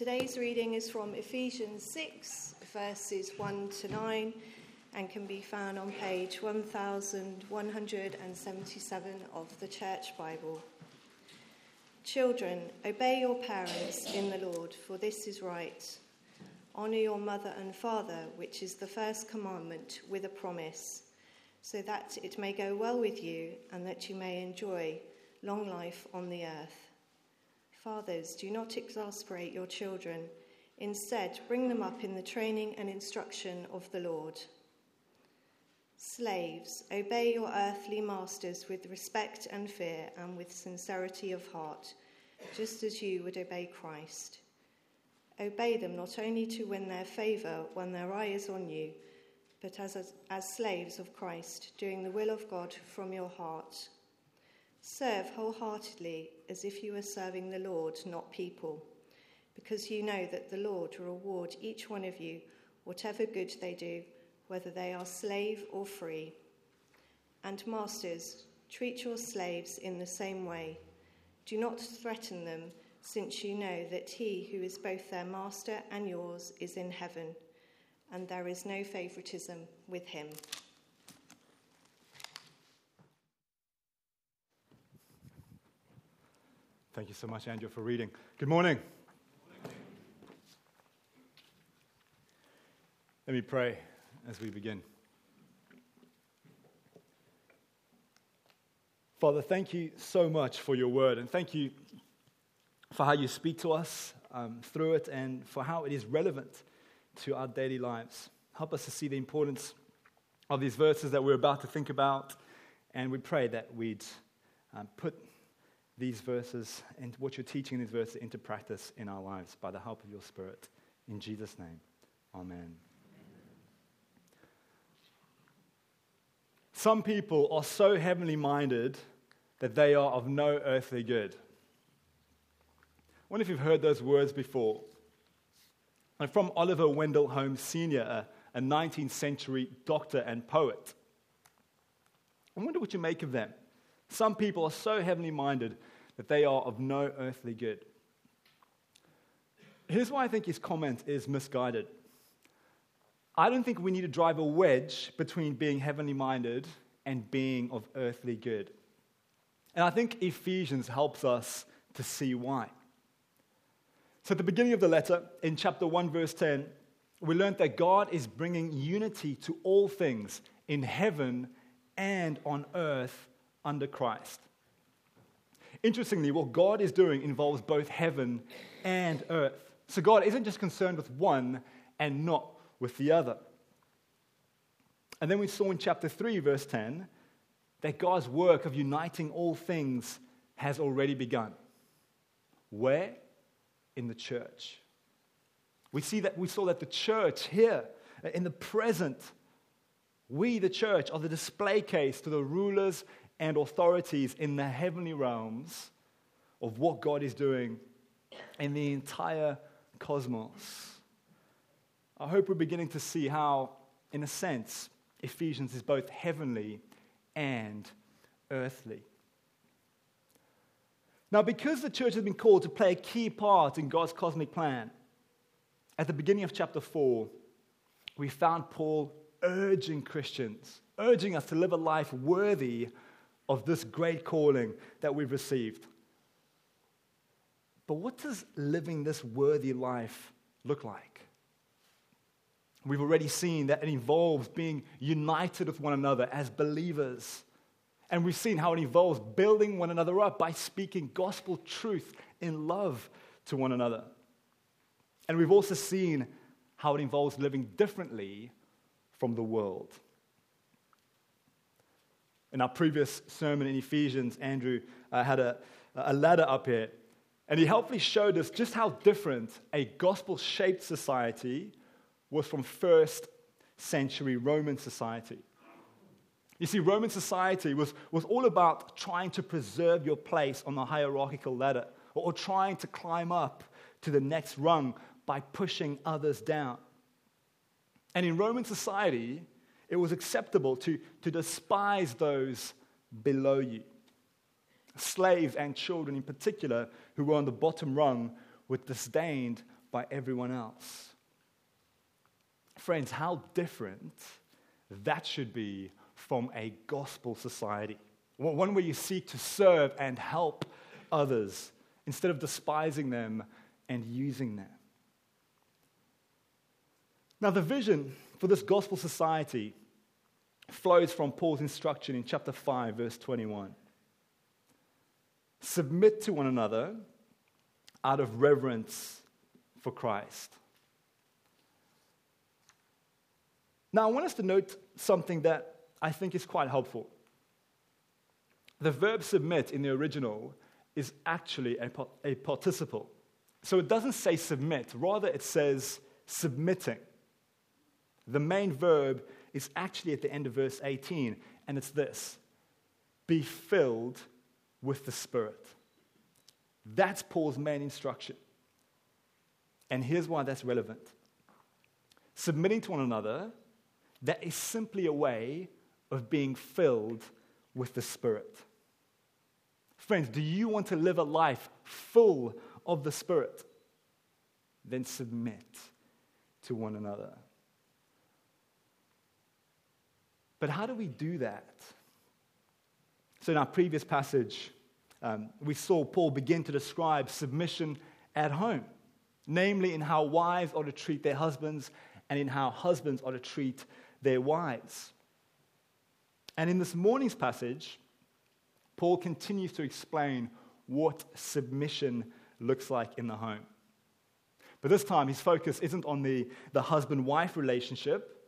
Today's reading is from Ephesians 6, verses 1 to 9, and can be found on page 1177 of the Church Bible. Children, obey your parents in the Lord, for this is right. Honour your mother and father, which is the first commandment, with a promise, so that it may go well with you and that you may enjoy long life on the earth. Fathers, do not exasperate your children. Instead, bring them up in the training and instruction of the Lord. Slaves, obey your earthly masters with respect and fear and with sincerity of heart, just as you would obey Christ. Obey them not only to win their favour when their eye is on you, but as, as, as slaves of Christ, doing the will of God from your heart Serve wholeheartedly as if you were serving the Lord, not people, because you know that the Lord will reward each one of you whatever good they do, whether they are slave or free. And masters, treat your slaves in the same way. Do not threaten them, since you know that he who is both their master and yours is in heaven, and there is no favoritism with him. Thank you so much, Andrew, for reading. Good morning. Let me pray as we begin. Father, thank you so much for your word, and thank you for how you speak to us um, through it and for how it is relevant to our daily lives. Help us to see the importance of these verses that we're about to think about, and we pray that we'd um, put these verses and what you're teaching in these verses into practice in our lives by the help of your Spirit. In Jesus' name, amen. Some people are so heavenly minded that they are of no earthly good. I wonder if you've heard those words before. And from Oliver Wendell Holmes Sr., a 19th century doctor and poet. I wonder what you make of them. Some people are so heavenly minded that they are of no earthly good. Here's why I think his comment is misguided. I don't think we need to drive a wedge between being heavenly minded and being of earthly good. And I think Ephesians helps us to see why. So, at the beginning of the letter, in chapter 1, verse 10, we learned that God is bringing unity to all things in heaven and on earth under Christ. Interestingly, what God is doing involves both heaven and earth. So God isn't just concerned with one and not with the other. And then we saw in chapter 3, verse 10, that God's work of uniting all things has already begun. Where? In the church. We see that we saw that the church here, in the present, we, the church, are the display case to the rulers and authorities in the heavenly realms of what God is doing in the entire cosmos. I hope we're beginning to see how, in a sense, Ephesians is both heavenly and earthly. Now, because the church has been called to play a key part in God's cosmic plan, at the beginning of chapter 4, we found Paul urging Christians, urging us to live a life worthy of this great calling that we've received. But what does living this worthy life look like? We've already seen that it involves being united with one another as believers. And we've seen how it involves building one another up by speaking gospel truth in love to one another. And we've also seen how it involves living differently from the world. In our previous sermon in Ephesians, Andrew uh, had a, a ladder up here, and he helpfully showed us just how different a gospel shaped society was from first century Roman society. You see, Roman society was, was all about trying to preserve your place on the hierarchical ladder or, or trying to climb up to the next rung by pushing others down. And in Roman society, it was acceptable to, to despise those below you. Slaves and children, in particular, who were on the bottom rung, were disdained by everyone else. Friends, how different that should be from a gospel society. One where you seek to serve and help others instead of despising them and using them. Now, the vision for this gospel society flows from Paul's instruction in chapter 5, verse 21. Submit to one another out of reverence for Christ. Now, I want us to note something that I think is quite helpful. The verb submit in the original is actually a, a participle. So it doesn't say submit, rather, it says submitting. The main verb is actually at the end of verse 18, and it's this be filled with the Spirit. That's Paul's main instruction. And here's why that's relevant submitting to one another, that is simply a way of being filled with the Spirit. Friends, do you want to live a life full of the Spirit? Then submit to one another. But how do we do that? So, in our previous passage, um, we saw Paul begin to describe submission at home, namely in how wives are to treat their husbands and in how husbands are to treat their wives. And in this morning's passage, Paul continues to explain what submission looks like in the home. But this time, his focus isn't on the, the husband wife relationship,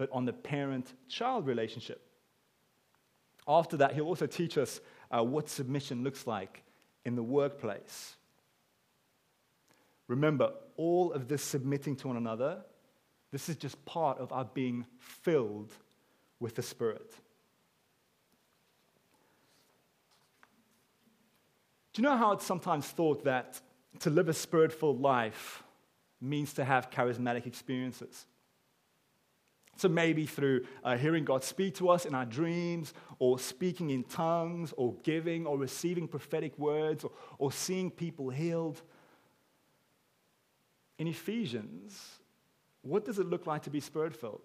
but on the parent child relationship. After that, he'll also teach us uh, what submission looks like in the workplace. Remember, all of this submitting to one another, this is just part of our being filled with the Spirit. Do you know how it's sometimes thought that to live a spirit filled life means to have charismatic experiences? So maybe through uh, hearing God speak to us in our dreams, or speaking in tongues, or giving, or receiving prophetic words, or, or seeing people healed. In Ephesians, what does it look like to be spirit filled?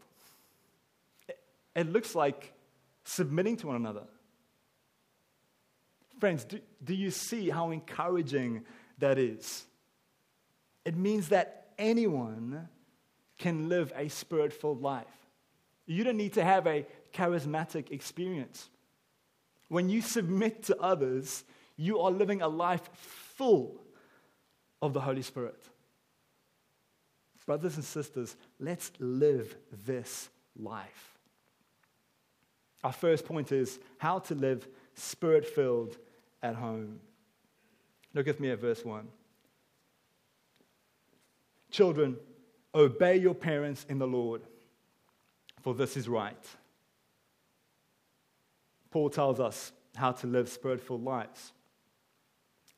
It, it looks like submitting to one another. Friends, do, do you see how encouraging that is? It means that anyone can live a spirit filled life. You don't need to have a charismatic experience. When you submit to others, you are living a life full of the Holy Spirit. Brothers and sisters, let's live this life. Our first point is how to live spirit filled at home. Look with me at verse 1. Children, obey your parents in the Lord for this is right. Paul tells us how to live spirit-filled lives.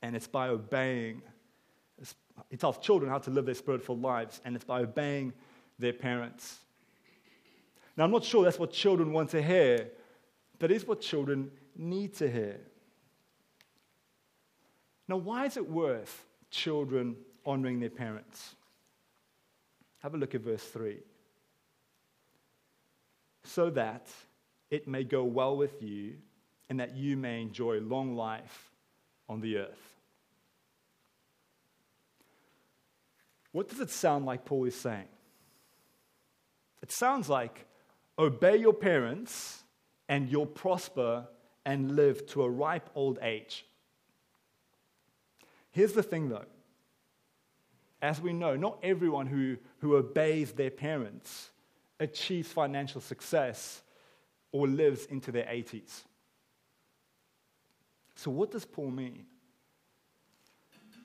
And it's by obeying. He tells children how to live their spirit-filled lives, and it's by obeying their parents. Now, I'm not sure that's what children want to hear, but it's what children need to hear. Now, why is it worth children honoring their parents? Have a look at verse 3 so that it may go well with you and that you may enjoy long life on the earth. What does it sound like Paul is saying? It sounds like obey your parents and you'll prosper and live to a ripe old age. Here's the thing though. As we know, not everyone who, who obeys their parents achieves financial success or lives into their 80s. So, what does Paul mean?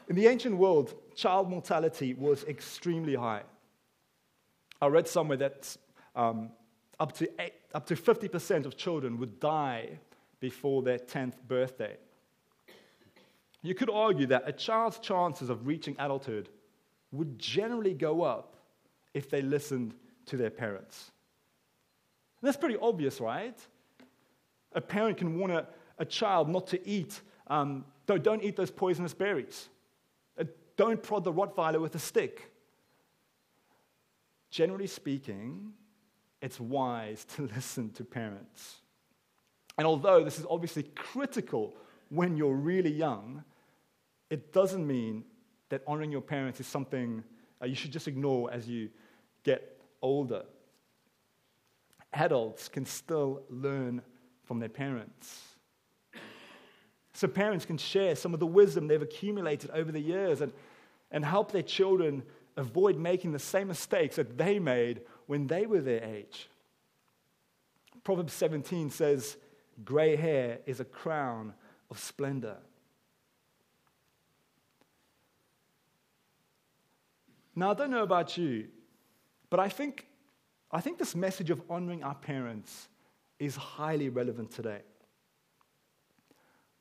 In the ancient world, child mortality was extremely high. I read somewhere that um, up, to eight, up to 50% of children would die before their 10th birthday. You could argue that a child's chances of reaching adulthood would generally go up if they listened to their parents. And that's pretty obvious, right? A parent can warn a, a child not to eat, um, don't, don't eat those poisonous berries. Uh, don't prod the Rottweiler with a stick. Generally speaking, it's wise to listen to parents. And although this is obviously critical when you're really young, it doesn't mean that honoring your parents is something uh, you should just ignore as you get older. Adults can still learn from their parents. So, parents can share some of the wisdom they've accumulated over the years and, and help their children avoid making the same mistakes that they made when they were their age. Proverbs 17 says, Gray hair is a crown of splendor. Now, I don't know about you, but I think, I think this message of honoring our parents is highly relevant today.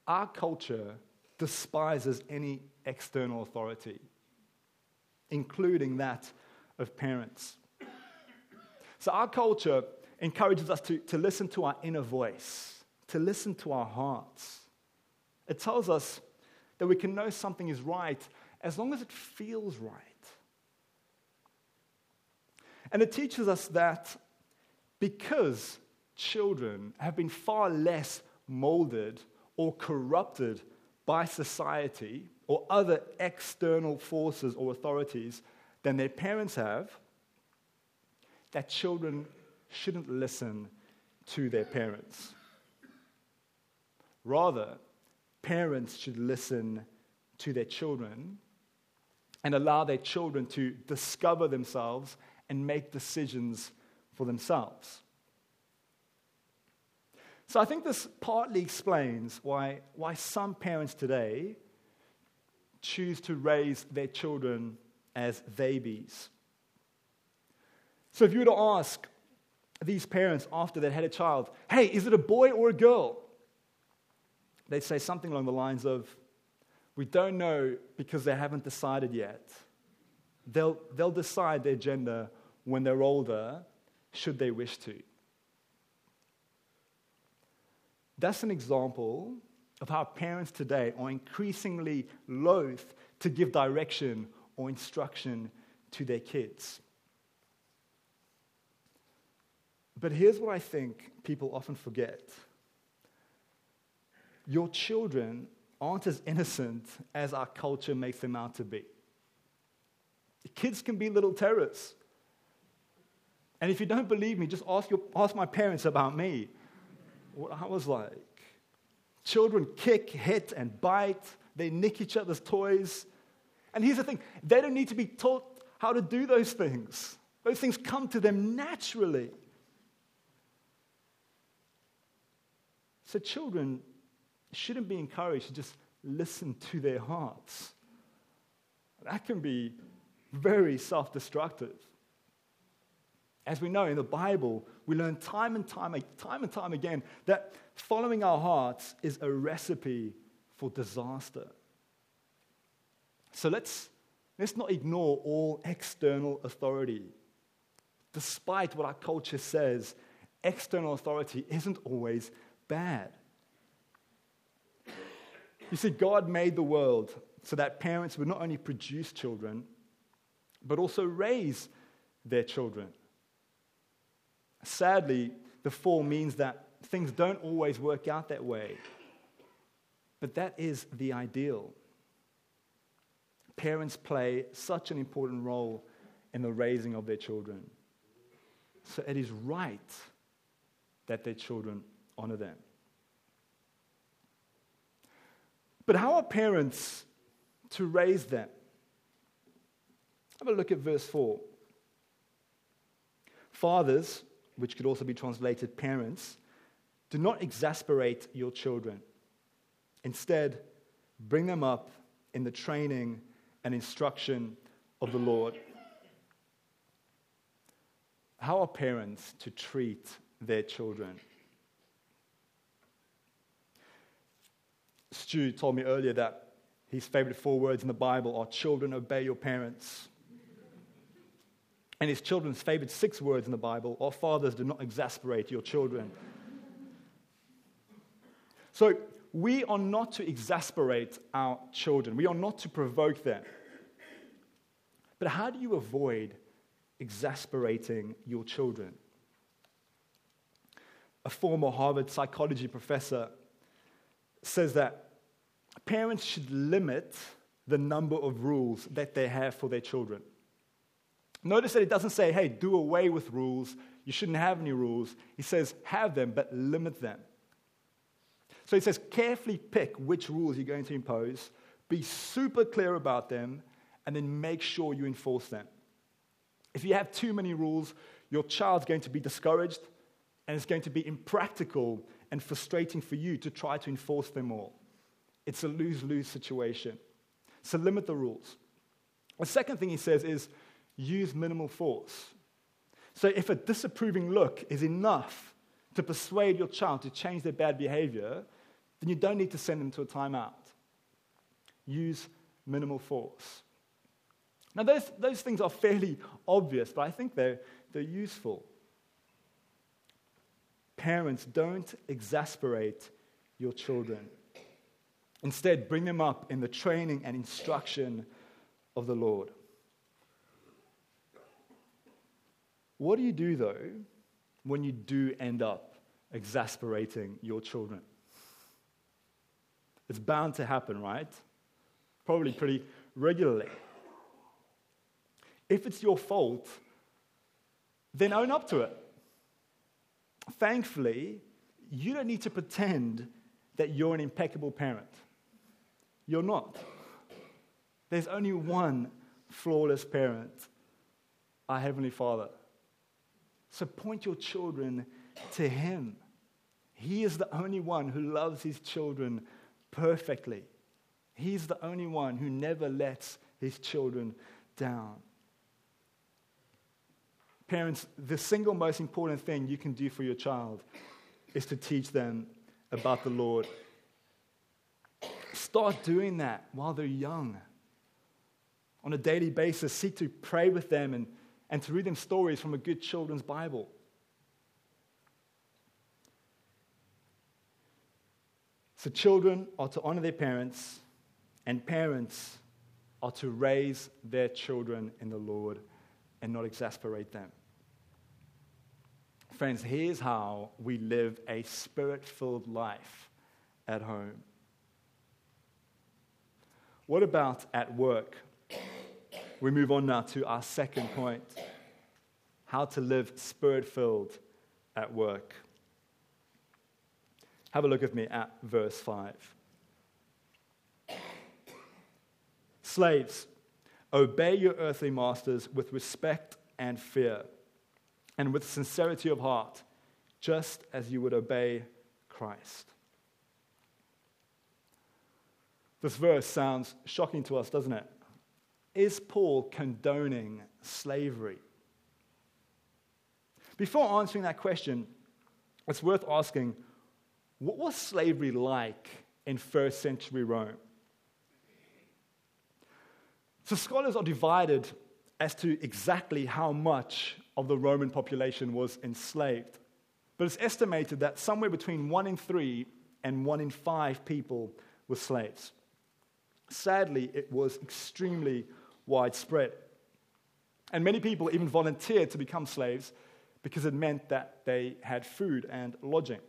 Our culture despises any external authority, including that of parents. So, our culture encourages us to, to listen to our inner voice, to listen to our hearts. It tells us that we can know something is right as long as it feels right. And it teaches us that because children have been far less molded or corrupted by society or other external forces or authorities than their parents have, that children shouldn't listen to their parents. Rather, parents should listen to their children and allow their children to discover themselves and make decisions for themselves. So I think this partly explains why, why some parents today choose to raise their children as theybies. So if you were to ask these parents after they'd had a child, hey, is it a boy or a girl? They'd say something along the lines of, we don't know because they haven't decided yet. They'll, they'll decide their gender when they're older, should they wish to. That's an example of how parents today are increasingly loath to give direction or instruction to their kids. But here's what I think people often forget your children aren't as innocent as our culture makes them out to be. Kids can be little terrorists. And if you don't believe me, just ask, your, ask my parents about me. What I was like. Children kick, hit, and bite. They nick each other's toys. And here's the thing they don't need to be taught how to do those things, those things come to them naturally. So, children shouldn't be encouraged to just listen to their hearts. That can be very self destructive. As we know in the Bible, we learn time and time, time and time again that following our hearts is a recipe for disaster. So let's, let's not ignore all external authority. Despite what our culture says, external authority isn't always bad. You see, God made the world so that parents would not only produce children, but also raise their children. Sadly, the fall means that things don't always work out that way. But that is the ideal. Parents play such an important role in the raising of their children. So it is right that their children honor them. But how are parents to raise them? Have a look at verse 4. Fathers, which could also be translated parents, do not exasperate your children. Instead, bring them up in the training and instruction of the Lord. How are parents to treat their children? Stu told me earlier that his favorite four words in the Bible are children, obey your parents. And his children's favorite six words in the Bible are fathers, do not exasperate your children. So we are not to exasperate our children, we are not to provoke them. But how do you avoid exasperating your children? A former Harvard psychology professor says that parents should limit the number of rules that they have for their children. Notice that it doesn't say, hey, do away with rules. You shouldn't have any rules. He says, have them, but limit them. So he says, carefully pick which rules you're going to impose, be super clear about them, and then make sure you enforce them. If you have too many rules, your child's going to be discouraged, and it's going to be impractical and frustrating for you to try to enforce them all. It's a lose lose situation. So limit the rules. The second thing he says is use minimal force. So if a disapproving look is enough to persuade your child to change their bad behavior, then you don't need to send them to a timeout. Use minimal force. Now, those, those things are fairly obvious, but I think they're, they're useful. Parents, don't exasperate your children. Instead, bring them up in the training and instruction of the Lord. What do you do, though, when you do end up exasperating your children? It's bound to happen, right? Probably pretty regularly. If it's your fault, then own up to it. Thankfully, you don't need to pretend that you're an impeccable parent. You're not. There's only one flawless parent, our Heavenly Father. So point your children to Him. He is the only one who loves His children perfectly. He's the only one who never lets His children down. Parents, the single most important thing you can do for your child is to teach them about the Lord Start doing that while they're young. On a daily basis, seek to pray with them and, and to read them stories from a good children's Bible. So, children are to honor their parents, and parents are to raise their children in the Lord and not exasperate them. Friends, here's how we live a spirit filled life at home. What about at work? We move on now to our second point how to live spirit filled at work. Have a look with me at verse 5. Slaves, obey your earthly masters with respect and fear, and with sincerity of heart, just as you would obey Christ. This verse sounds shocking to us, doesn't it? Is Paul condoning slavery? Before answering that question, it's worth asking what was slavery like in first century Rome? So, scholars are divided as to exactly how much of the Roman population was enslaved. But it's estimated that somewhere between one in three and one in five people were slaves. Sadly, it was extremely widespread. And many people even volunteered to become slaves because it meant that they had food and lodging.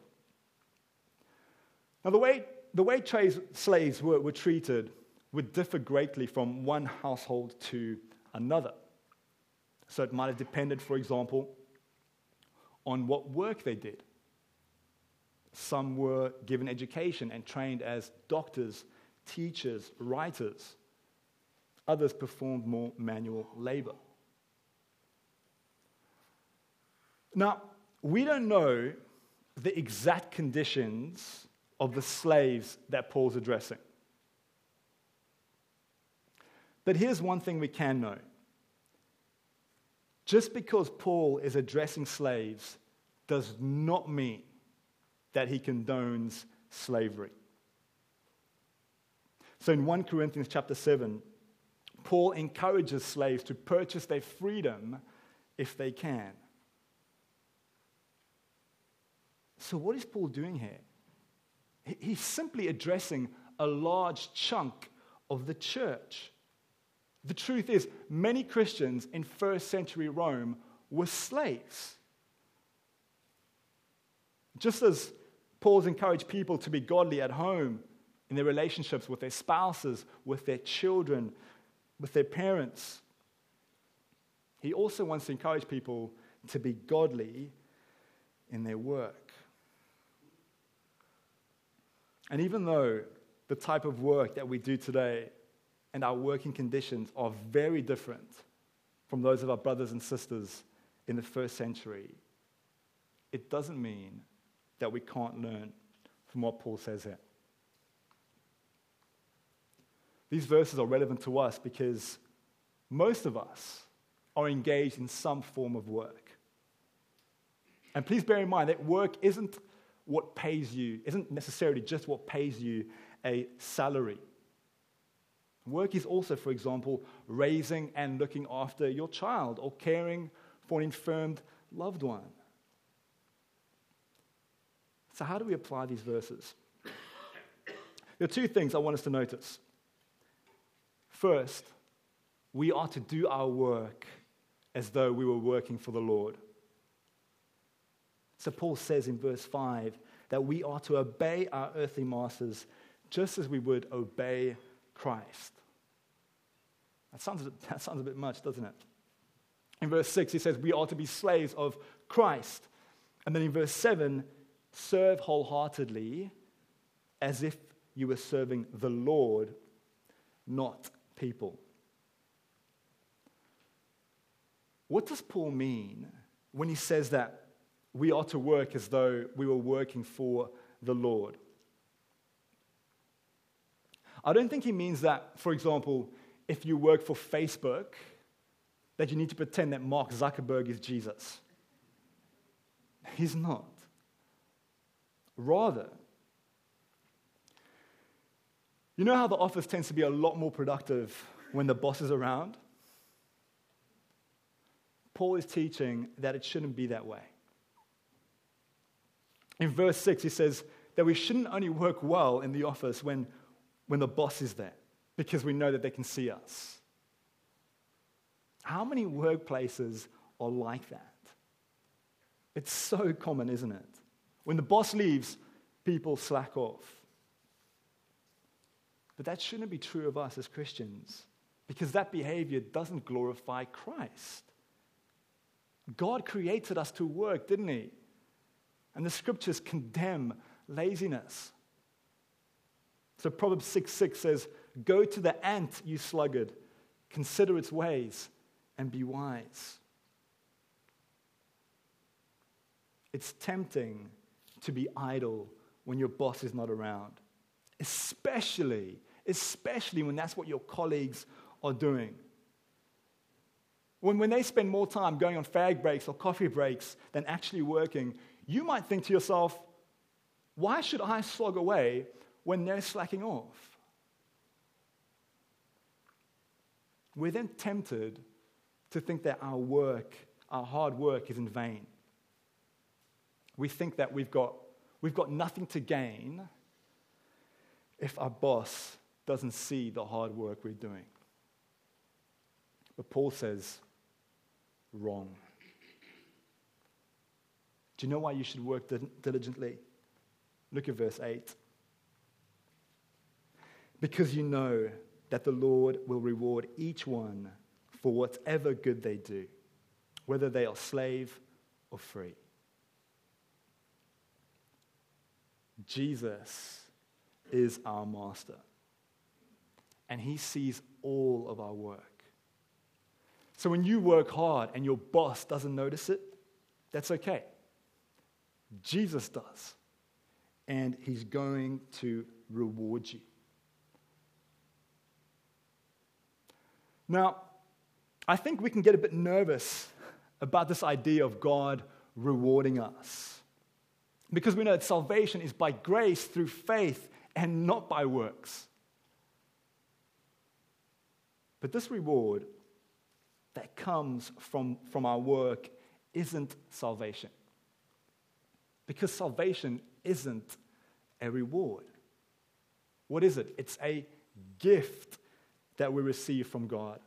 Now, the way, the way slaves were, were treated would differ greatly from one household to another. So it might have depended, for example, on what work they did. Some were given education and trained as doctors teachers, writers. Others performed more manual labor. Now, we don't know the exact conditions of the slaves that Paul's addressing. But here's one thing we can know. Just because Paul is addressing slaves does not mean that he condones slavery. So in 1 Corinthians chapter 7, Paul encourages slaves to purchase their freedom if they can. So, what is Paul doing here? He's simply addressing a large chunk of the church. The truth is, many Christians in first century Rome were slaves. Just as Paul's encouraged people to be godly at home, in their relationships with their spouses, with their children, with their parents, he also wants to encourage people to be godly in their work. And even though the type of work that we do today and our working conditions are very different from those of our brothers and sisters in the first century, it doesn't mean that we can't learn from what Paul says here. These verses are relevant to us because most of us are engaged in some form of work. And please bear in mind that work isn't what pays you, isn't necessarily just what pays you a salary. Work is also, for example, raising and looking after your child or caring for an infirmed loved one. So, how do we apply these verses? There are two things I want us to notice. First, we are to do our work as though we were working for the Lord. So Paul says in verse 5 that we are to obey our earthly masters just as we would obey Christ. That sounds, that sounds a bit much, doesn't it? In verse 6, he says we are to be slaves of Christ. And then in verse 7, serve wholeheartedly as if you were serving the Lord, not people. What does Paul mean when he says that we ought to work as though we were working for the Lord? I don't think he means that, for example, if you work for Facebook, that you need to pretend that Mark Zuckerberg is Jesus. He's not. Rather, you know how the office tends to be a lot more productive when the boss is around? Paul is teaching that it shouldn't be that way. In verse 6, he says that we shouldn't only work well in the office when, when the boss is there, because we know that they can see us. How many workplaces are like that? It's so common, isn't it? When the boss leaves, people slack off. But that shouldn't be true of us as Christians because that behavior doesn't glorify Christ. God created us to work, didn't He? And the scriptures condemn laziness. So Proverbs 6 6 says, Go to the ant, you sluggard, consider its ways, and be wise. It's tempting to be idle when your boss is not around, especially, especially when that's what your colleagues are doing. When, when they spend more time going on fag breaks or coffee breaks than actually working, you might think to yourself, why should I slog away when they're slacking off? We're then tempted to think that our work, our hard work, is in vain. We think that we've got, we've got nothing to gain if our boss doesn't see the hard work we're doing. But Paul says, wrong. Do you know why you should work diligently? Look at verse 8. Because you know that the Lord will reward each one for whatever good they do, whether they are slave or free. Jesus is our master, and he sees all of our work. So when you work hard and your boss doesn't notice it, that's okay. Jesus does. And he's going to reward you. Now, I think we can get a bit nervous about this idea of God rewarding us. Because we know that salvation is by grace through faith and not by works. But this reward that comes from, from our work isn't salvation. Because salvation isn't a reward. What is it? It's a gift that we receive from God.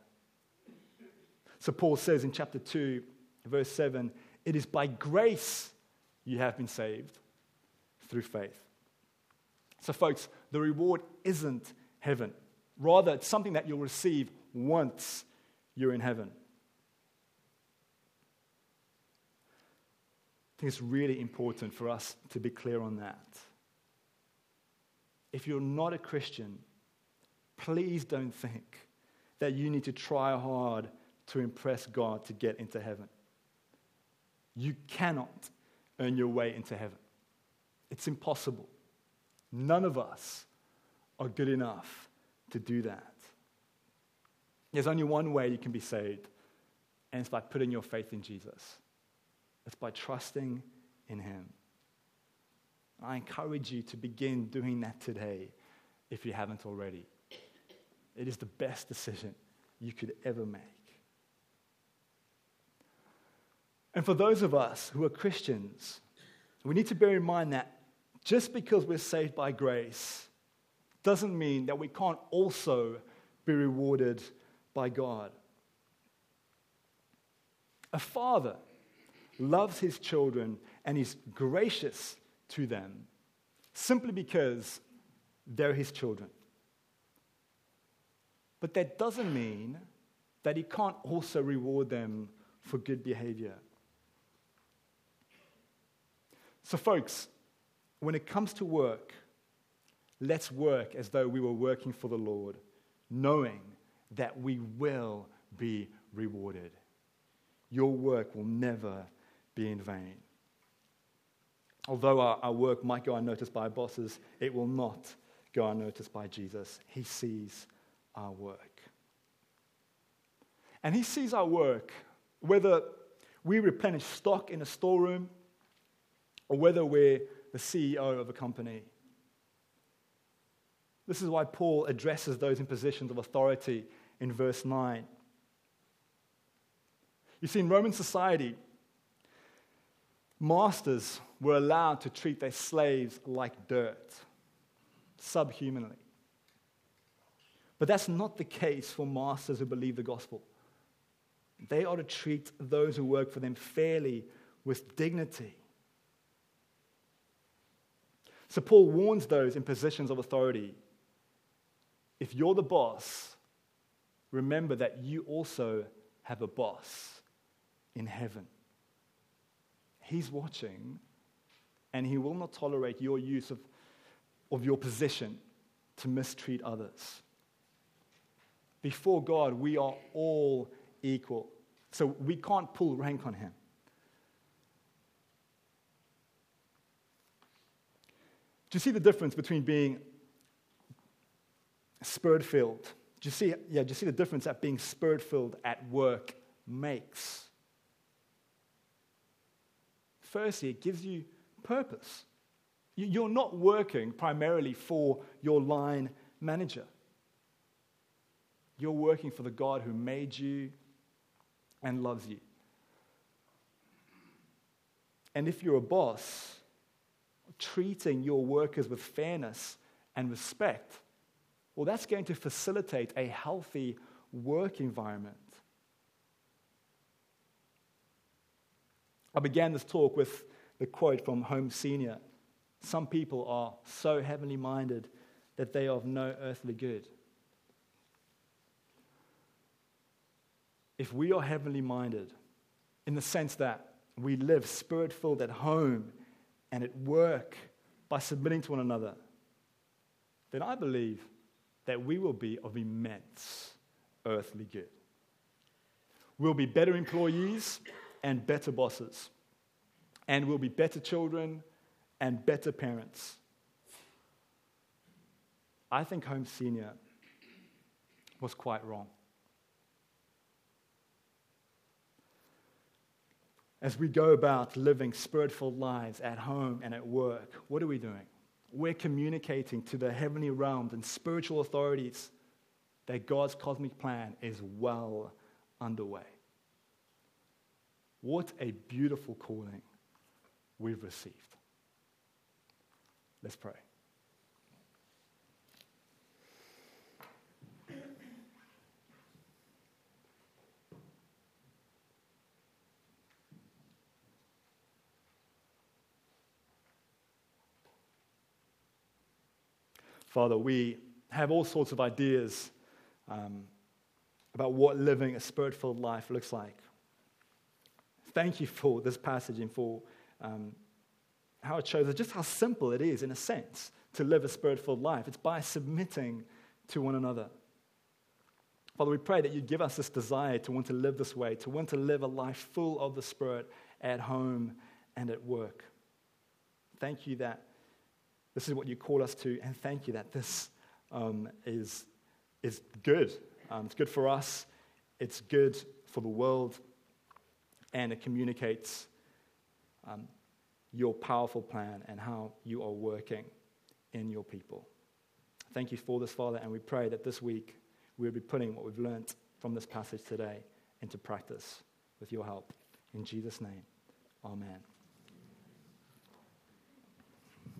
So Paul says in chapter 2, verse 7 it is by grace you have been saved through faith. So, folks, the reward isn't heaven. Rather, it's something that you'll receive once you're in heaven. I think it's really important for us to be clear on that. If you're not a Christian, please don't think that you need to try hard to impress God to get into heaven. You cannot earn your way into heaven, it's impossible. None of us are good enough to do that. There's only one way you can be saved, and it's by putting your faith in Jesus. It's by trusting in Him. I encourage you to begin doing that today if you haven't already. It is the best decision you could ever make. And for those of us who are Christians, we need to bear in mind that just because we're saved by grace doesn't mean that we can't also be rewarded by God. A father loves his children and is gracious to them simply because they're his children. But that doesn't mean that he can't also reward them for good behavior. So, folks, when it comes to work, let's work as though we were working for the Lord, knowing that we will be rewarded. Your work will never be in vain. Although our, our work might go unnoticed by bosses, it will not go unnoticed by Jesus. He sees our work. And He sees our work, whether we replenish stock in a storeroom or whether we're the CEO of a company. This is why Paul addresses those in positions of authority in verse 9. You see, in Roman society, masters were allowed to treat their slaves like dirt, subhumanly. But that's not the case for masters who believe the gospel. They are to treat those who work for them fairly with dignity. So Paul warns those in positions of authority if you're the boss, remember that you also have a boss in heaven. He's watching, and he will not tolerate your use of, of your position to mistreat others. Before God, we are all equal. So we can't pull rank on him. Do you see the difference between being spirit filled? Do you see, yeah, do you see the difference that being spirit filled at work makes? Firstly, it gives you purpose. You're not working primarily for your line manager. You're working for the God who made you and loves you. And if you're a boss, treating your workers with fairness and respect, well, that's going to facilitate a healthy work environment. I began this talk with the quote from Holmes Senior Some people are so heavenly minded that they are of no earthly good. if we are heavenly minded, in the sense that we live spirit filled at home and at work by submitting to one another, then I believe that we will be of immense earthly good. We'll be better employees and better bosses, and we'll be better children and better parents. I think Holmes Senior was quite wrong. As we go about living spirit filled lives at home and at work, what are we doing? We're communicating to the heavenly realms and spiritual authorities that God's cosmic plan is well underway. What a beautiful calling we've received. Let's pray. Father, we have all sorts of ideas um, about what living a spirit filled life looks like. Thank you for this passage and for um, how it shows us just how simple it is, in a sense, to live a spirit filled life. It's by submitting to one another. Father, we pray that you give us this desire to want to live this way, to want to live a life full of the Spirit at home and at work. Thank you that this is what you call us to, and thank you that this um, is, is good. Um, it's good for us, it's good for the world, and it communicates um, your powerful plan and how you are working in your people. Thank you for this, Father, and we pray that this week we'll be putting what we've learnt from this passage today into practice with your help. In Jesus' name, amen.